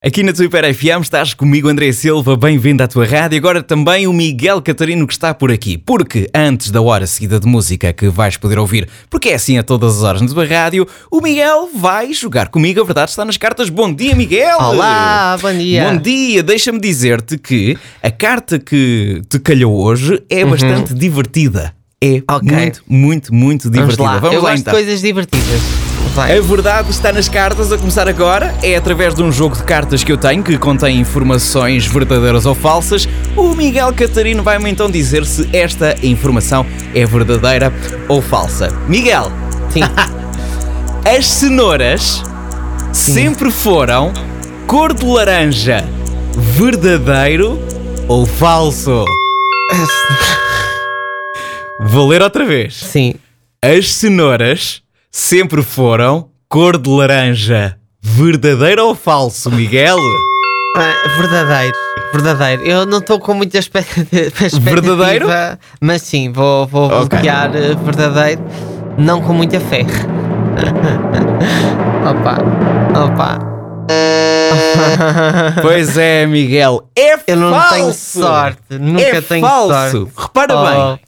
Aqui na Super FM estás comigo, André Silva, bem-vindo à tua rádio. Agora também o Miguel Catarino que está por aqui. Porque antes da hora seguida de música que vais poder ouvir, porque é assim a todas as horas na tua rádio, o Miguel vai jogar comigo. A verdade está nas cartas. Bom dia, Miguel! Olá, bom dia! Bom dia! Deixa-me dizer-te que a carta que te calhou hoje é bastante divertida. É Ok. muito, muito, muito Vamos divertida. lá, Vamos eu lá gosto então. de coisas divertidas. Vai. A verdade está nas cartas, a começar agora. É através de um jogo de cartas que eu tenho que contém informações verdadeiras ou falsas. O Miguel Catarino vai-me então dizer se esta informação é verdadeira ou falsa. Miguel, Sim. as cenouras sempre foram cor de laranja. Verdadeiro ou falso? Vou ler outra vez. Sim. As cenouras sempre foram cor de laranja. Verdadeiro ou falso, Miguel? Ah, verdadeiro. Verdadeiro. Eu não estou com muita expectativa. Verdadeiro? Mas sim, vou, vou Ok. bloquear eh, verdadeiro. Não com muita fé. opa. Opa. Pois é, Miguel. É falso! Eu não tenho sorte. Nunca é tenho falso. sorte. Repara Oh. bem.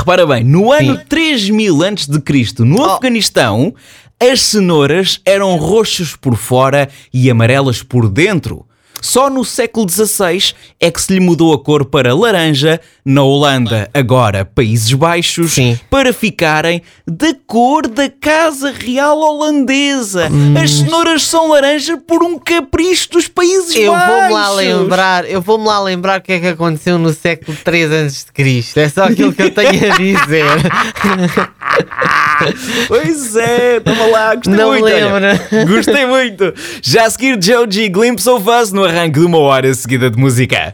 Repara bem, no ano Sim. 3000 antes de Cristo, no Oh. Afeganistão, as cenouras eram roxas por fora e amarelas por dentro. Só no século XVI é que se lhe mudou a cor para laranja, na Holanda, agora Países Baixos, Sim. para ficarem da cor da Casa Real Holandesa. As cenouras são laranja por um capricho dos Países Eu Baixos. vou-me lá lembrar, eu vou-me lá lembrar o que é que aconteceu no século 3 antes de Cristo. É só aquilo que eu tenho a dizer. Pois é, toma lá, gostei Não muito. olha. Gostei muito. Já a seguir, Joe G. Glimpse of Us no arranque de uma hora seguida de música.